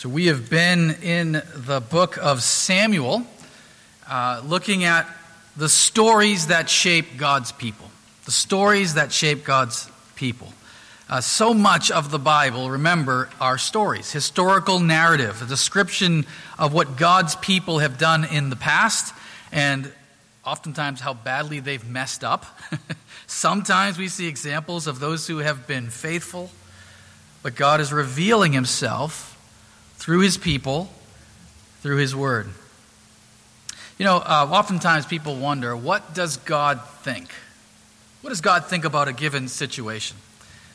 So, we have been in the book of Samuel, uh, looking at the stories that shape God's people. The stories that shape God's people. Uh, so much of the Bible, remember, are stories, historical narrative, a description of what God's people have done in the past, and oftentimes how badly they've messed up. Sometimes we see examples of those who have been faithful, but God is revealing Himself through his people, through his word. You know, uh, oftentimes people wonder, what does God think? What does God think about a given situation?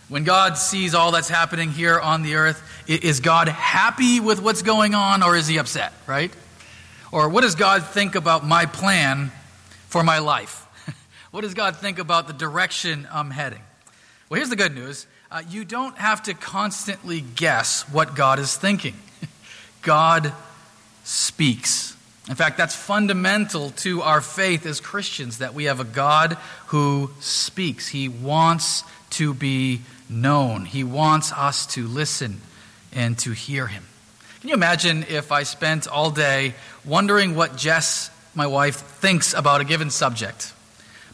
When God sees all that's happening here on the earth, is God happy with what's going on or is he upset, right? Or what does God think about my plan for my life? what does God think about the direction I'm heading? Well, here's the good news uh, you don't have to constantly guess what God is thinking. God speaks. In fact, that's fundamental to our faith as Christians that we have a God who speaks. He wants to be known, He wants us to listen and to hear Him. Can you imagine if I spent all day wondering what Jess, my wife, thinks about a given subject?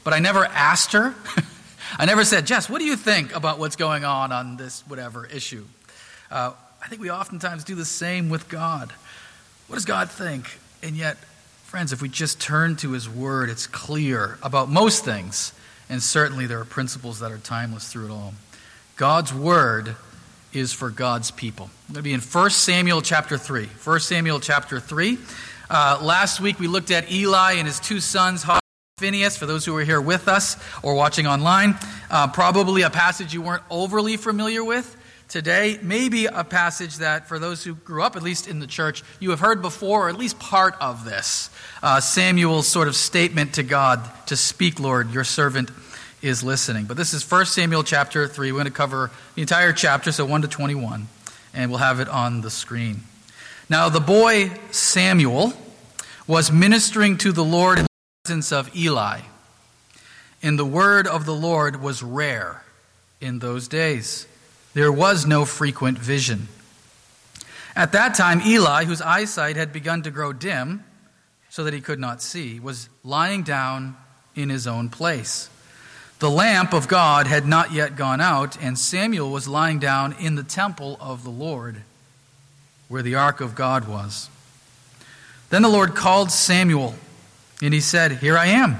But I never asked her. I never said, Jess, what do you think about what's going on on this whatever issue? Uh, I think we oftentimes do the same with God. What does God think? And yet, friends, if we just turn to His Word, it's clear about most things. And certainly there are principles that are timeless through it all. God's Word is for God's people. I'm going to be in 1 Samuel chapter 3. 1 Samuel chapter 3. Uh, last week we looked at Eli and his two sons, Phinehas, for those who are here with us or watching online. Uh, probably a passage you weren't overly familiar with today maybe a passage that, for those who grew up, at least in the church, you have heard before, or at least part of this. Uh, Samuel's sort of statement to God to speak, Lord, your servant is listening. But this is 1 Samuel chapter 3. We're going to cover the entire chapter, so 1 to 21, and we'll have it on the screen. Now, the boy Samuel was ministering to the Lord in the presence of Eli, and the word of the Lord was rare in those days. There was no frequent vision. At that time, Eli, whose eyesight had begun to grow dim so that he could not see, was lying down in his own place. The lamp of God had not yet gone out, and Samuel was lying down in the temple of the Lord, where the ark of God was. Then the Lord called Samuel, and he said, Here I am,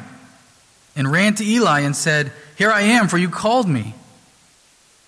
and ran to Eli and said, Here I am, for you called me.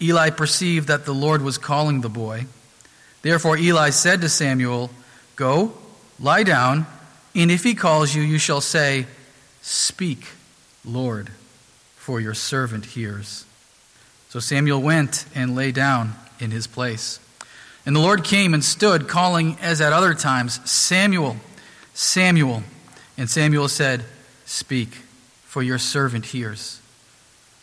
Eli perceived that the Lord was calling the boy. Therefore Eli said to Samuel, Go, lie down, and if he calls you, you shall say, Speak, Lord, for your servant hears. So Samuel went and lay down in his place. And the Lord came and stood, calling as at other times, Samuel, Samuel. And Samuel said, Speak, for your servant hears.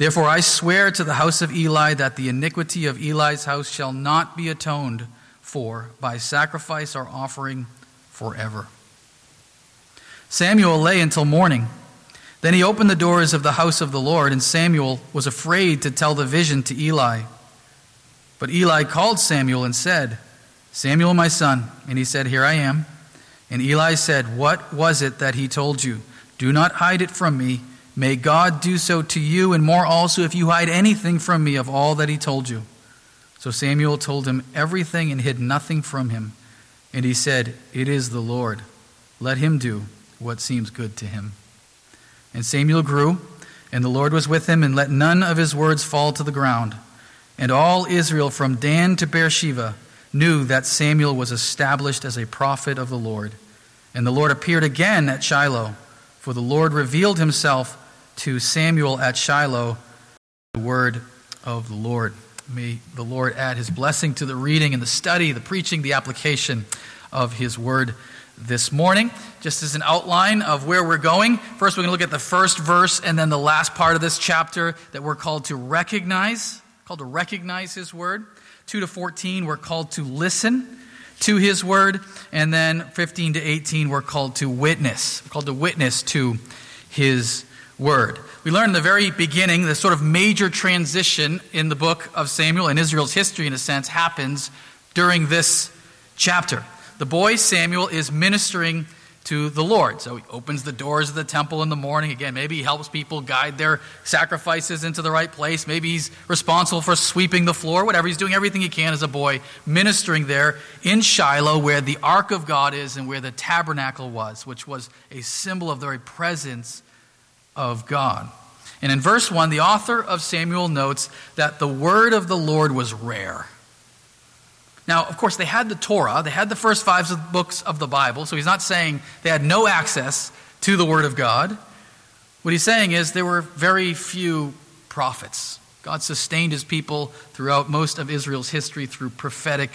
Therefore, I swear to the house of Eli that the iniquity of Eli's house shall not be atoned for by sacrifice or offering forever. Samuel lay until morning. Then he opened the doors of the house of the Lord, and Samuel was afraid to tell the vision to Eli. But Eli called Samuel and said, Samuel, my son. And he said, Here I am. And Eli said, What was it that he told you? Do not hide it from me. May God do so to you, and more also if you hide anything from me of all that he told you. So Samuel told him everything and hid nothing from him. And he said, It is the Lord. Let him do what seems good to him. And Samuel grew, and the Lord was with him, and let none of his words fall to the ground. And all Israel from Dan to Beersheba knew that Samuel was established as a prophet of the Lord. And the Lord appeared again at Shiloh, for the Lord revealed himself to Samuel at Shiloh, the word of the Lord. May the Lord add his blessing to the reading and the study, the preaching, the application of his word this morning. Just as an outline of where we're going, first we're going to look at the first verse and then the last part of this chapter that we're called to recognize, called to recognize his word. 2 to 14, we're called to listen to his word. And then 15 to 18, we're called to witness. We're called to witness to his word. We learn in the very beginning the sort of major transition in the book of Samuel and Israel's history, in a sense, happens during this chapter. The boy Samuel is ministering to the Lord. So he opens the doors of the temple in the morning. Again, maybe he helps people guide their sacrifices into the right place. Maybe he's responsible for sweeping the floor, whatever. He's doing everything he can as a boy, ministering there in Shiloh, where the ark of God is and where the tabernacle was, which was a symbol of the very presence of God. And in verse 1, the author of Samuel notes that the word of the Lord was rare. Now, of course, they had the Torah, they had the first five books of the Bible, so he's not saying they had no access to the Word of God. What he's saying is there were very few prophets. God sustained his people throughout most of Israel's history through prophetic,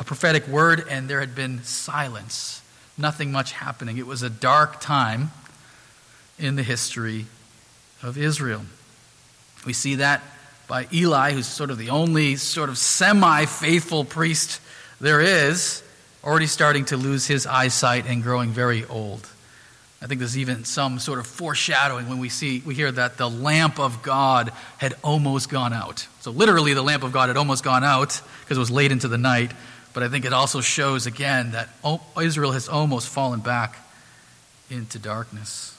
a prophetic word, and there had been silence, nothing much happening. It was a dark time in the history of Israel. We see that by Eli, who's sort of the only sort of semi faithful priest there is, already starting to lose his eyesight and growing very old. I think there's even some sort of foreshadowing when we see we hear that the lamp of God had almost gone out. So literally the lamp of God had almost gone out because it was late into the night, but I think it also shows again that oh, Israel has almost fallen back into darkness.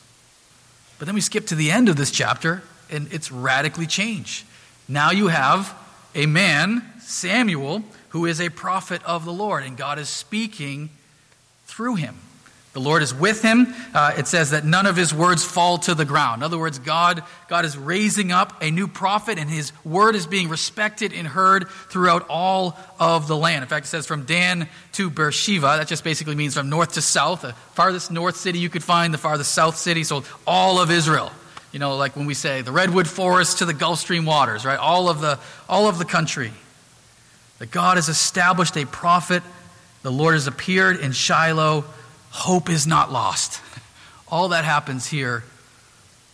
But then we skip to the end of this chapter and it's radically changed. Now you have a man, Samuel, who is a prophet of the Lord, and God is speaking through him. The Lord is with him. Uh, it says that none of his words fall to the ground. In other words, God, God is raising up a new prophet, and his word is being respected and heard throughout all of the land. In fact, it says from Dan to Beersheba. That just basically means from north to south. The farthest north city you could find, the farthest south city. So all of Israel. You know, like when we say the redwood forest to the Gulf Stream waters, right? All of the, all of the country. That God has established a prophet. The Lord has appeared in Shiloh. Hope is not lost. All that happens here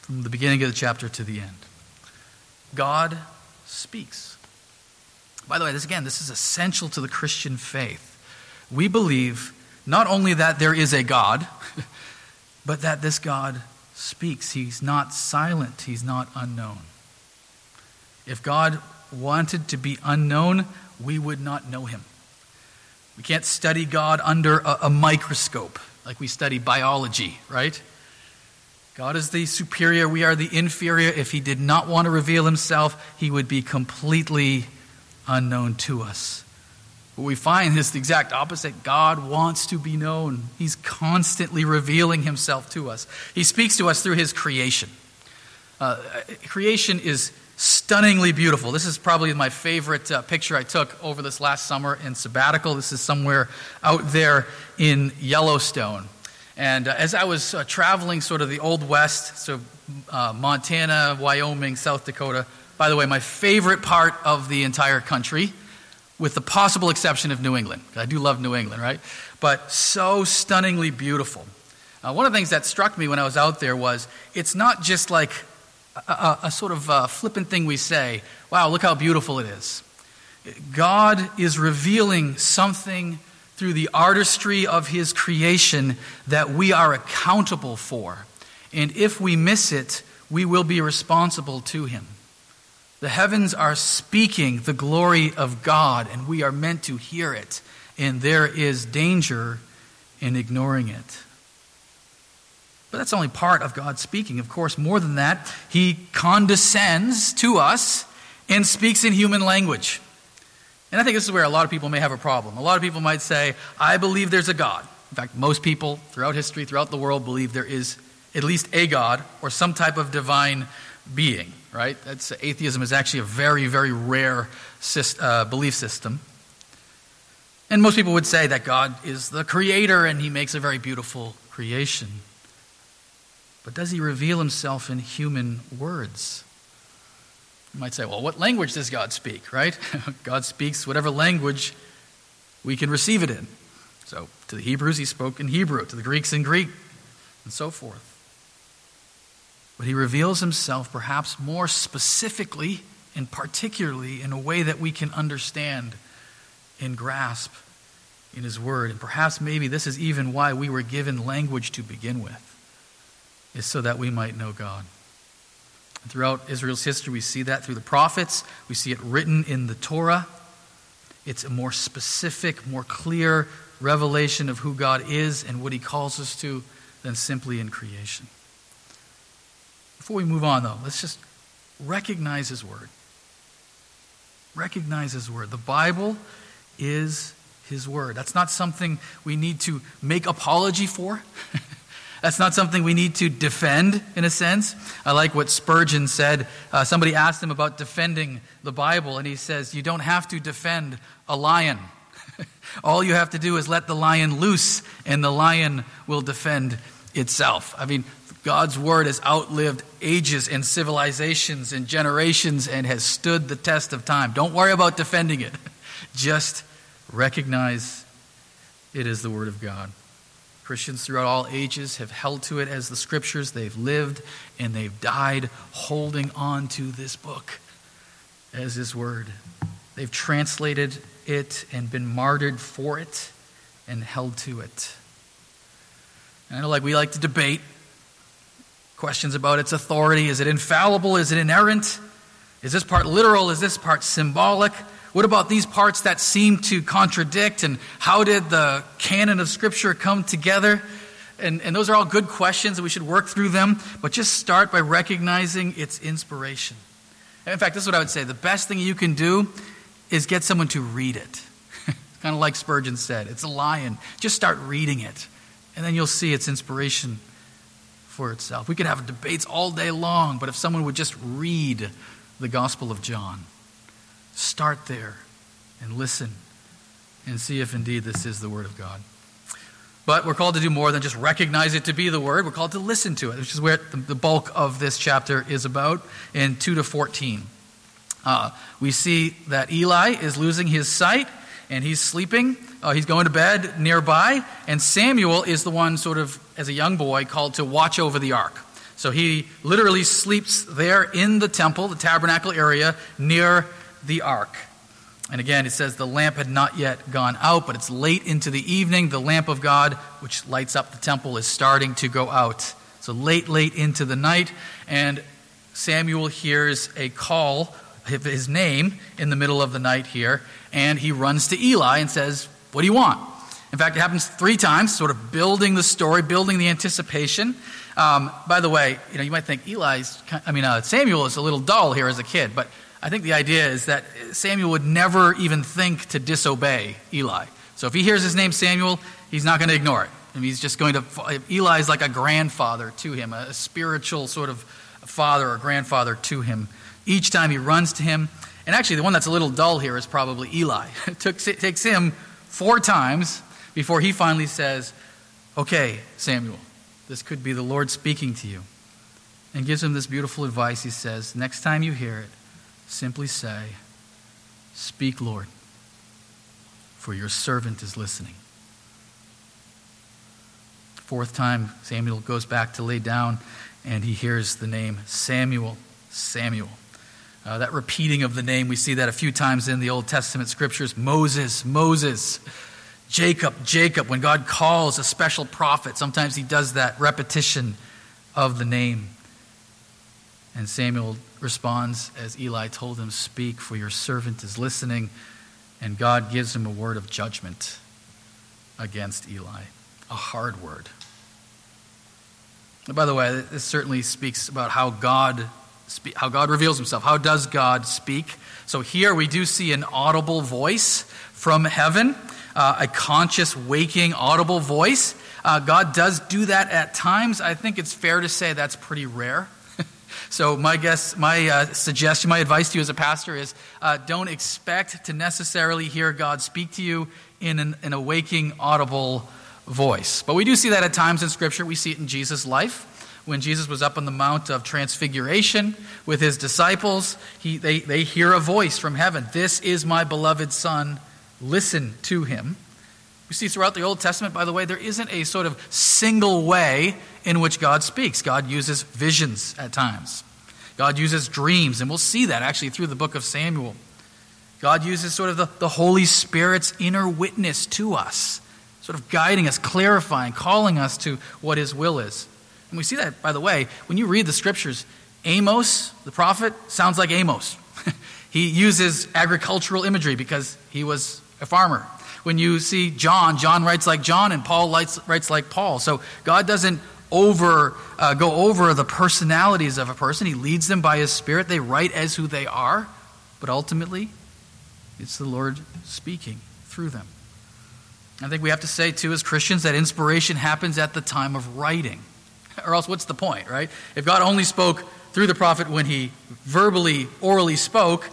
from the beginning of the chapter to the end. God speaks. By the way, this again, this is essential to the Christian faith. We believe not only that there is a God, but that this God speaks. He's not silent, he's not unknown. If God wanted to be unknown, we would not know him. We can't study God under a, a, microscope like we study biology, right? God is the superior, we are the inferior. If he did not want to reveal himself, he would be completely unknown to us. What we find is the exact opposite. God wants to be known. He's constantly revealing himself to us. He speaks to us through his creation. Uh, creation is stunningly beautiful. This is probably my favorite uh, picture I took over this last summer in sabbatical. This is somewhere out there in Yellowstone. And uh, as I was uh, traveling sort of the Old West, so uh, Montana, Wyoming, South Dakota, by the way, my favorite part of the entire country with the possible exception of New England. I do love New England, right? But so stunningly beautiful. Uh, one of the things that struck me when I was out there was it's not just like a, a, a sort of uh, flippant thing we say, wow, look how beautiful it is. God is revealing something through the artistry of his creation that we are accountable for. And if we miss it, we will be responsible to him. The heavens are speaking the glory of God, and we are meant to hear it. And there is danger in ignoring it. But that's only part of God speaking. Of course, more than that, He condescends to us and speaks in human language. And I think this is where a lot of people may have a problem. A lot of people might say, I believe there's a God. In fact, most people throughout history, throughout the world, believe there is at least a God or some type of divine being, right? That's, atheism is actually a very, very rare uh, belief system. And most people would say that God is the creator and he makes a very beautiful creation. But does he reveal himself in human words? You might say, well, what language does God speak, right? God speaks whatever language we can receive it in. So to the Hebrews, he spoke in Hebrew, to the Greeks in Greek, and so forth. But he reveals himself perhaps more specifically and particularly in a way that we can understand and grasp in his word. And perhaps maybe this is even why we were given language to begin with, is so that we might know God. And throughout Israel's history, we see that through the prophets, we see it written in the Torah. It's a more specific, more clear revelation of who God is and what he calls us to than simply in creation. Before we move on, though, let's just recognize his word. Recognize his word. The Bible is his word. That's not something we need to make apology for. That's not something we need to defend, in a sense. I like what Spurgeon said. Uh, somebody asked him about defending the Bible, and he says, You don't have to defend a lion. All you have to do is let the lion loose, and the lion will defend itself. I mean, God's word has outlived ages and civilizations and generations and has stood the test of time. Don't worry about defending it. Just recognize it is the word of God. Christians throughout all ages have held to it as the scriptures. They've lived and they've died holding on to this book as his word. They've translated it and been martyred for it and held to it. And I know, like, we like to debate questions about its authority. Is it infallible? Is it inerrant? Is this part literal? Is this part symbolic? What about these parts that seem to contradict? And how did the canon of Scripture come together? And, and those are all good questions, and we should work through them. But just start by recognizing its inspiration. In fact, this is what I would say the best thing you can do is get someone to read it. kind of like Spurgeon said it's a lion. Just start reading it, and then you'll see its inspiration for itself. We could have debates all day long, but if someone would just read the Gospel of John, Start there and listen and see if indeed this is the Word of God. But we're called to do more than just recognize it to be the Word. We're called to listen to it, which is where the bulk of this chapter is about in 2 to 14. Uh, we see that Eli is losing his sight and he's sleeping. Uh, he's going to bed nearby. And Samuel is the one, sort of, as a young boy, called to watch over the ark. So he literally sleeps there in the temple, the tabernacle area, near the ark. And again, it says the lamp had not yet gone out, but it's late into the evening. The lamp of God, which lights up the temple, is starting to go out. So late, late into the night, and Samuel hears a call, his name, in the middle of the night here, and he runs to Eli and says, What do you want? In fact, it happens three times, sort of building the story, building the anticipation. Um, by the way, you know, you might think Eli's, I mean, uh, Samuel is a little dull here as a kid, but I think the idea is that Samuel would never even think to disobey Eli. So if he hears his name Samuel, he's not going to ignore it. I mean, he's just going to. Eli is like a grandfather to him, a spiritual sort of father or grandfather to him. Each time he runs to him, and actually the one that's a little dull here is probably Eli. it, takes him four times before he finally says, Okay, Samuel, this could be the Lord speaking to you. And gives him this beautiful advice. He says, Next time you hear it, Simply say, Speak, Lord, for your servant is listening. Fourth time, Samuel goes back to lay down and he hears the name Samuel, Samuel. Uh, that repeating of the name, we see that a few times in the Old Testament scriptures. Moses, Moses. Jacob, Jacob. When God calls a special prophet, sometimes he does that repetition of the name. And Samuel responds as Eli told him, Speak, for your servant is listening. And God gives him a word of judgment against Eli, a hard word. By the way, this certainly speaks about how God how God reveals himself. How does God speak? So here we do see an audible voice from heaven, uh, a conscious, waking, audible voice. Uh, God does do that at times. I think it's fair to say that's pretty rare. so my guess, my uh, suggestion, my advice to you as a pastor is uh, don't expect to necessarily hear God speak to you in an, an a waking, audible voice. But we do see that at times in Scripture. We see it in Jesus' life when Jesus was up on the Mount of Transfiguration with his disciples, he, they, they hear a voice from heaven This is my beloved Son, listen to him. We see throughout the Old Testament, by the way, there isn't a sort of single way in which God speaks. God uses visions at times, God uses dreams, and we'll see that actually through the book of Samuel. God uses sort of the, the Holy Spirit's inner witness to us, sort of guiding us, clarifying, calling us to what His will is. And we see that, by the way, when you read the scriptures, Amos, the prophet, sounds like Amos. he uses agricultural imagery because he was a farmer. When you see John, John writes like John, and Paul writes, like Paul. So God doesn't over uh, go over the personalities of a person. He leads them by His Spirit. They write as who they are, but ultimately, it's the Lord speaking through them. I think we have to say too, as Christians, that inspiration happens at the time of writing. Or else, what's the point, right? If God only spoke through the prophet when he verbally, orally spoke,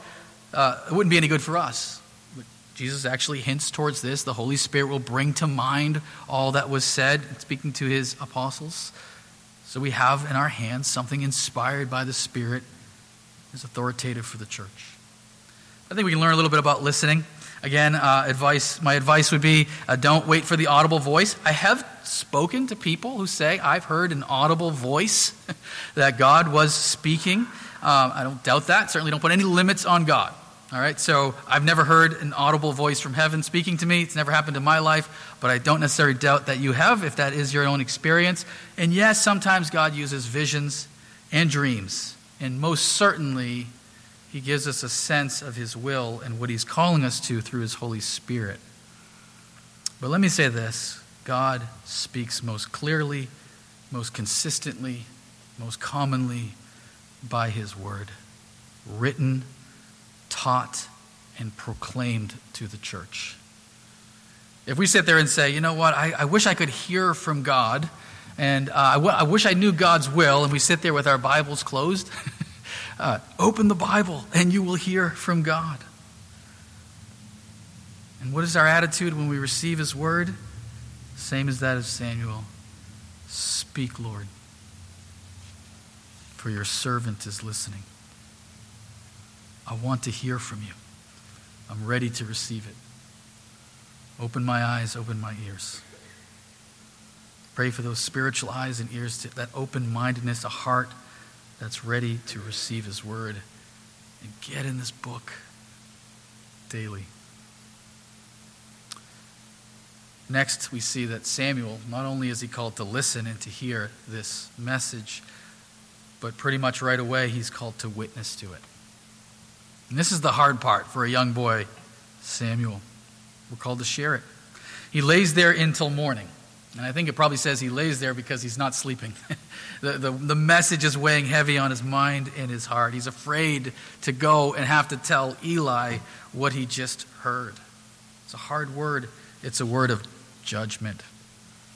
uh, it wouldn't be any good for us. But Jesus actually hints towards this. The Holy Spirit will bring to mind all that was said, speaking to his apostles. So we have in our hands something inspired by the Spirit is authoritative for the church. I think we can learn a little bit about listening. Again, uh, advice. My advice would be uh, don't wait for the audible voice. I have spoken to people who say I've heard an audible voice that God was speaking. Uh, I don't doubt that. Certainly, don't put any limits on God. All right. So I've never heard an audible voice from heaven speaking to me. It's never happened in my life, but I don't necessarily doubt that you have, if that is your own experience. And yes, sometimes God uses visions and dreams, and most certainly he gives us a sense of His will and what He's calling us to through His Holy Spirit. But let me say this God speaks most clearly, most consistently, most commonly by His Word, written, taught, and proclaimed to the church. If we sit there and say, you know what, I, I wish I could hear from God, and uh, I, w- I wish I knew God's will, and we sit there with our Bibles closed. Uh, open the Bible and you will hear from God. And what is our attitude when we receive His word? Same as that of Samuel. Speak, Lord, for your servant is listening. I want to hear from you. I'm ready to receive it. Open my eyes, open my ears. Pray for those spiritual eyes and ears, that open mindedness, a heart that's ready to receive His word and get in this book daily. Next, we see that Samuel, not only is he called to listen and to hear this message, but pretty much right away he's called to witness to it. And this is the hard part for a young boy, Samuel. We're called to share it. He lays there until morning. And I think it probably says he lays there because he's not sleeping. the, the, the message is weighing heavy on his mind and his heart. He's afraid to go and have to tell Eli what he just heard. It's a hard word, it's a word of judgment.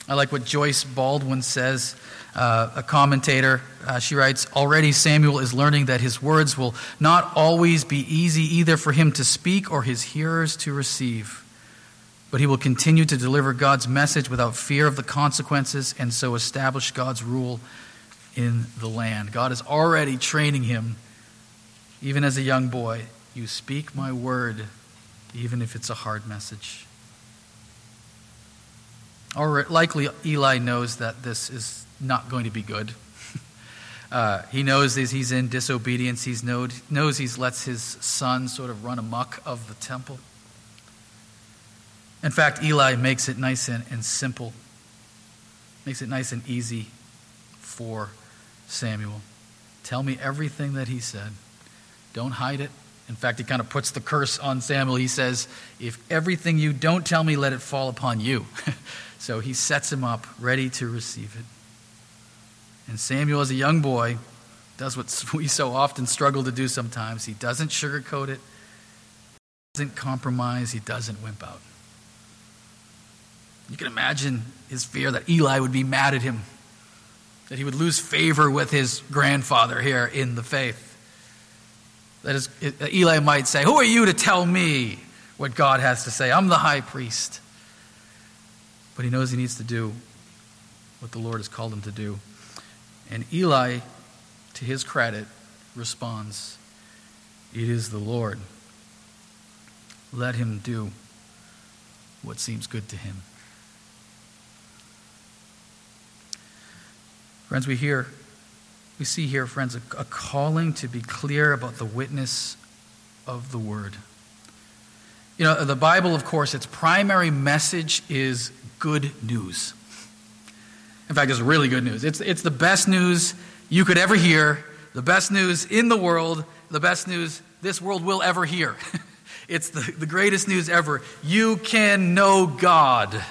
I like what Joyce Baldwin says, uh, a commentator. Uh, she writes Already Samuel is learning that his words will not always be easy either for him to speak or his hearers to receive but he will continue to deliver God's message without fear of the consequences and so establish God's rule in the land. God is already training him, even as a young boy. You speak my word, even if it's a hard message. Or likely, Eli knows that this is not going to be good. Uh, he knows that he's in disobedience. He knows he lets his son sort of run amok of the temple. In fact, Eli makes it nice and, and simple, makes it nice and easy for Samuel. Tell me everything that he said. Don't hide it. In fact, he kind of puts the curse on Samuel. He says, If everything you don't tell me, let it fall upon you. so he sets him up, ready to receive it. And Samuel, as a young boy, does what we so often struggle to do sometimes. He doesn't sugarcoat it, he doesn't compromise, he doesn't wimp out. You can imagine his fear that Eli would be mad at him, that he would lose favor with his grandfather here in the faith. That is, Eli might say, Who are you to tell me what God has to say? I'm the high priest. But he knows he needs to do what the Lord has called him to do. And Eli, to his credit, responds, It is the Lord. Let him do what seems good to him. Friends, we hear, we see here, friends, a, a calling to be clear about the witness of the word. You know, the Bible, of course, its primary message is good news. In fact, it's really good news. It's, it's the best news you could ever hear, the best news in the world, the best news this world will ever hear. it's the, the greatest news ever. You can know God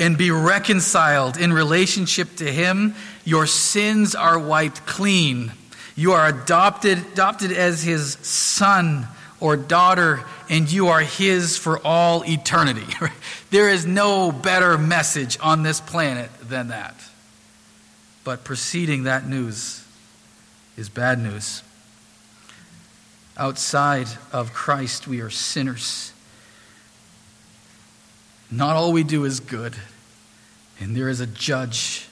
and be reconciled in relationship to Him. Your sins are wiped clean. You are adopted, adopted as His son or daughter, and you are His for all eternity. there is no better message on this planet than that. But preceding that news is bad news. Outside of Christ, we are sinners. Not all we do is good, and there is a judge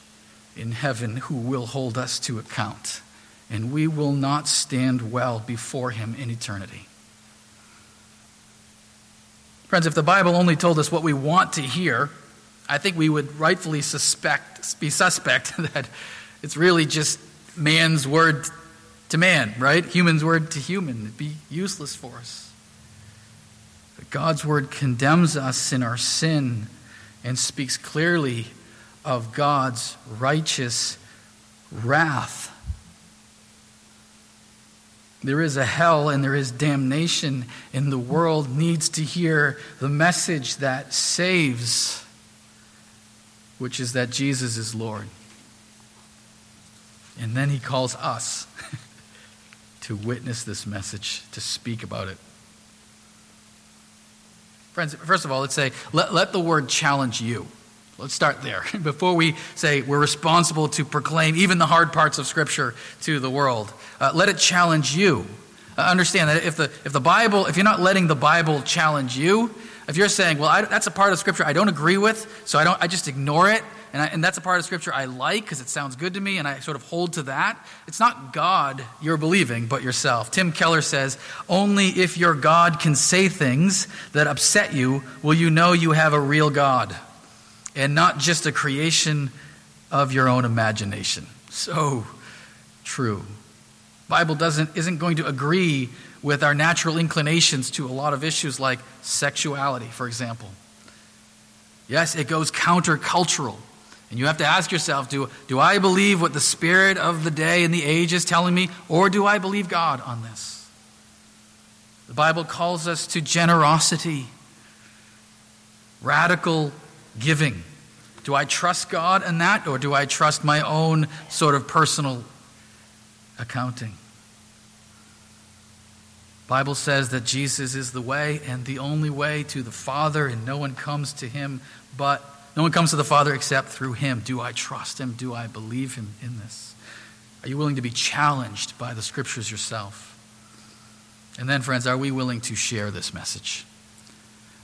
in heaven who will hold us to account, and we will not stand well before him in eternity. Friends, if the Bible only told us what we want to hear, I think we would rightfully suspect, be suspect that it's really just man's word to man, right? Human's word to human. It'd be useless for us. But God's word condemns us in our sin and speaks clearly of God's righteous wrath there is a hell and there is damnation, and the world needs to hear the message that saves, which is that Jesus is Lord. And then he calls us to witness this message, to speak about it. Friends, first of all, let's say, let, let the word challenge you. Let's start there. Before we say we're responsible to proclaim even the hard parts of Scripture to the world, uh, let it challenge you. Uh, understand that if the, if the Bible, if you're not letting the Bible challenge you, if you're saying, well, I, that's a part of Scripture I don't agree with, so I, don't, I just ignore it, and, I, and that's a part of Scripture I like because it sounds good to me, and I sort of hold to that, it's not God you're believing, but yourself. Tim Keller says, only if your God can say things that upset you will you know you have a real God and not just a creation of your own imagination. So true. Bible doesn't isn't going to agree with our natural inclinations to a lot of issues like sexuality, for example. Yes, it goes countercultural. And you have to ask yourself do, do I believe what the spirit of the day and the age is telling me, or do I believe God on this? The Bible calls us to generosity, radical giving. Do I trust God in that, or do I trust my own sort of personal accounting? Bible says that Jesus is the way and the only way to the Father, and no one comes to him but no one comes to the Father except through him. Do I trust him? Do I believe him in this? Are you willing to be challenged by the scriptures yourself? And then, friends, are we willing to share this message?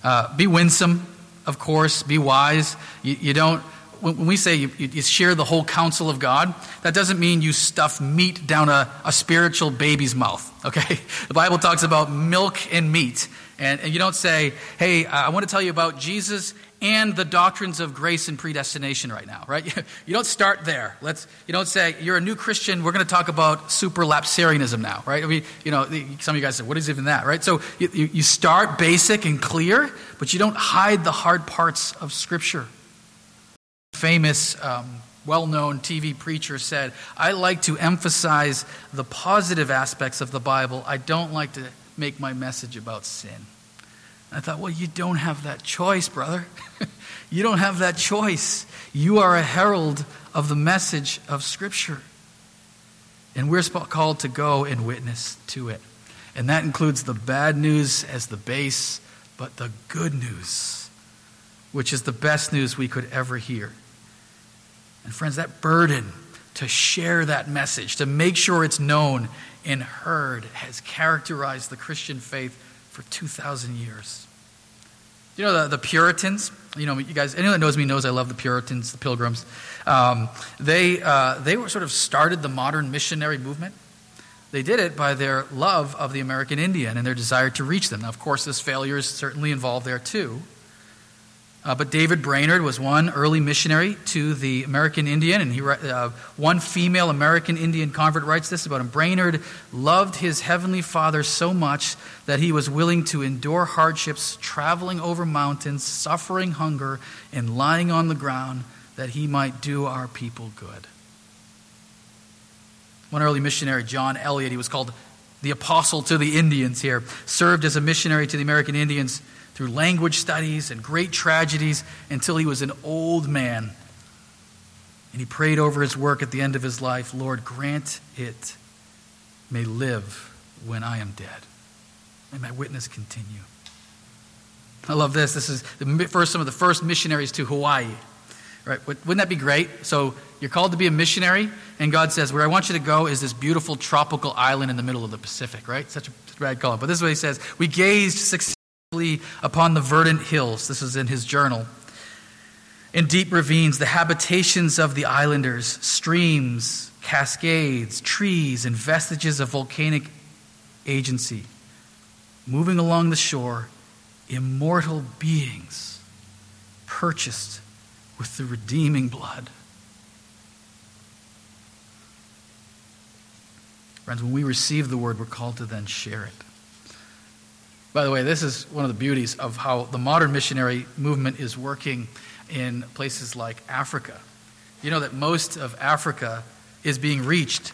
Uh, be winsome of course, be wise. You, you don't, when we say you, you, share the whole counsel of God, that doesn't mean you stuff meat down a, a spiritual baby's mouth, okay? The Bible talks about milk and meat. And, and you don't say, hey, I want to tell you about Jesus and the doctrines of grace and predestination right now, right? You don't start there. Let's, you don't say, you're a new Christian, we're going to talk about superlapsarianism now, right? I mean, you know, some of you guys say, what is even that, right? So you, you start basic and clear, but you don't hide the hard parts of Scripture. Famous, um, well known TV preacher said, I like to emphasize the positive aspects of the Bible. I don't like to make my message about sin. I thought, well, you don't have that choice, brother. you don't have that choice. You are a herald of the message of Scripture. And we're called to go and witness to it. And that includes the bad news as the base, but the good news, which is the best news we could ever hear. And friends, that burden to share that message, to make sure it's known and heard, has characterized the Christian faith for 2,000 years. You know, the, the Puritans, you know, you guys, anyone that knows me knows I love the Puritans, the Pilgrims. Um, they, uh, they were sort of started the modern missionary movement. They did it by their love of the American Indian and their desire to reach them. Now, of course, this failure is certainly involved there too. Uh, but David Brainerd was one early missionary to the American Indian, and he, uh, one female American Indian convert writes this about him. Brainerd loved his heavenly Father so much that he was willing to endure hardships, traveling over mountains, suffering hunger, and lying on the ground that he might do our people good. One early missionary, John Eliot, he was called the apostle to the Indians here, served as a missionary to the American Indians through language studies and great tragedies until he was an old man. And he prayed over his work at the end of his life Lord, grant it may live when I am dead. May my witness continue. I love this. This is the first, some of the first missionaries to Hawaii. Right? Wouldn't that be great? So you're called to be a missionary, and God says, Where I want you to go is this beautiful tropical island in the middle of the Pacific, right? Such a rad call. But this is what he says We gazed upon the verdant hills. This is in his journal. In deep ravines, the habitations of the islanders, streams, cascades, trees, and vestiges of volcanic agency. Moving along the shore, immortal beings purchased with the redeeming blood. Friends, when we receive the word, we're called to then share it. By the way, this is one of the beauties of how the modern missionary movement is working in places like Africa. You know that most of Africa is being reached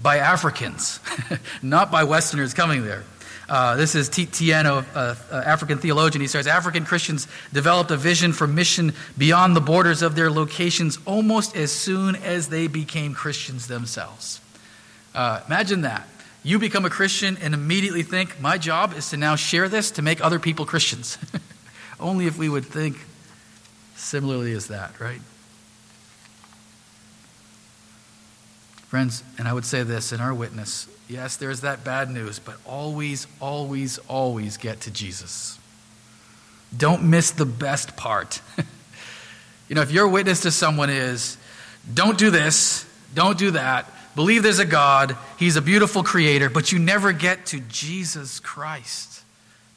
by Africans, not by Westerners coming there. Uh, this is Tiénou, uh, uh, African theologian. He says African Christians developed a vision for mission beyond the borders of their locations almost as soon as they became Christians themselves. Uh, imagine that. You become a Christian and immediately think, my job is to now share this to make other people Christians. Only if we would think similarly as that, right? Friends, and I would say this in our witness yes, there's that bad news, but always, always, always get to Jesus. Don't miss the best part. you know, if your witness to someone is, don't do this, don't do that, believe there's a God, He's a beautiful creator, but you never get to Jesus Christ,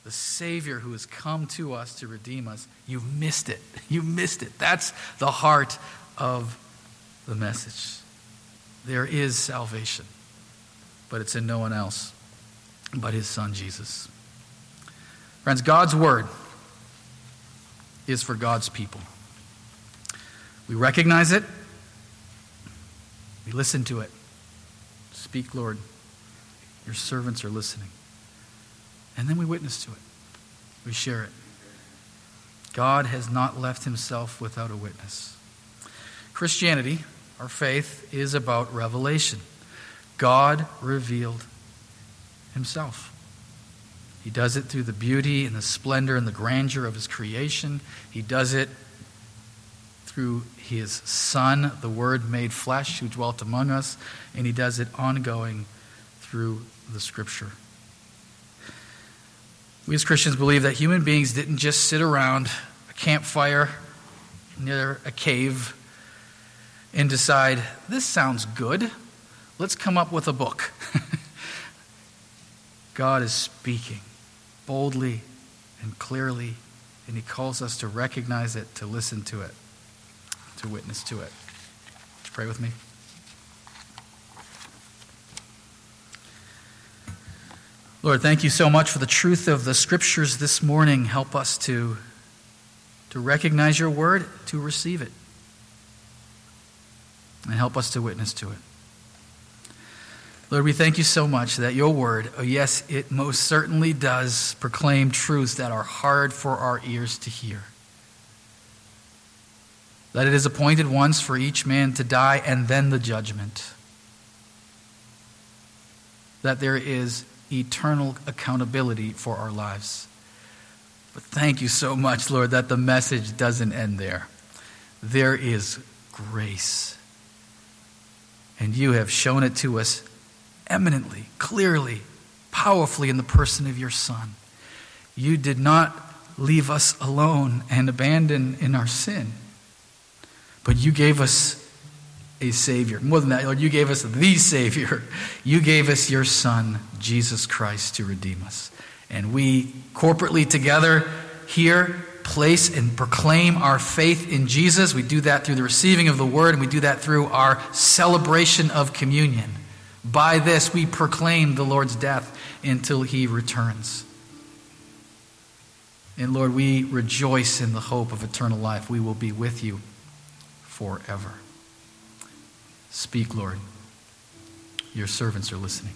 the Savior who has come to us to redeem us. You've missed it. You missed it. That's the heart of the message. There is salvation, but it's in no one else but His Son, Jesus. Friends, God's Word is for God's people. We recognize it, we listen to it. Speak, Lord. Your servants are listening. And then we witness to it, we share it. God has not left himself without a witness. Christianity, our faith, is about revelation. God revealed himself. He does it through the beauty and the splendor and the grandeur of his creation. He does it through his Son, the Word made flesh, who dwelt among us, and he does it ongoing through the Scripture. We as Christians believe that human beings didn't just sit around a campfire near a cave and decide, this sounds good. Let's come up with a book. God is speaking boldly and clearly, and He calls us to recognize it, to listen to it to witness to it. Would you pray with me? Lord, thank you so much for the truth of the scriptures this morning. Help us to, to recognize your word, to receive it, and help us to witness to it. Lord, we thank you so much that your word, oh yes, it most certainly does proclaim truths that are hard for our ears to hear that it is appointed once for each man to die and then the judgment. that there is eternal accountability for our lives. But thank you so much, Lord, that the message doesn't end there. There is grace. And you have shown it to us eminently, clearly, powerfully in the person of your Son. You did not leave us alone and abandon in our sin, but you gave us a Savior. More than that, Lord, you gave us the Savior. You gave us your Son, Jesus Christ, to redeem us. And we corporately together here place and proclaim our faith in Jesus. We do that through the receiving of the word, and we do that through our celebration of communion. By this, we proclaim the Lord's death until he returns. And Lord, we rejoice in the hope of eternal life. We will be with you forever. Speak, Lord. Your servants are listening.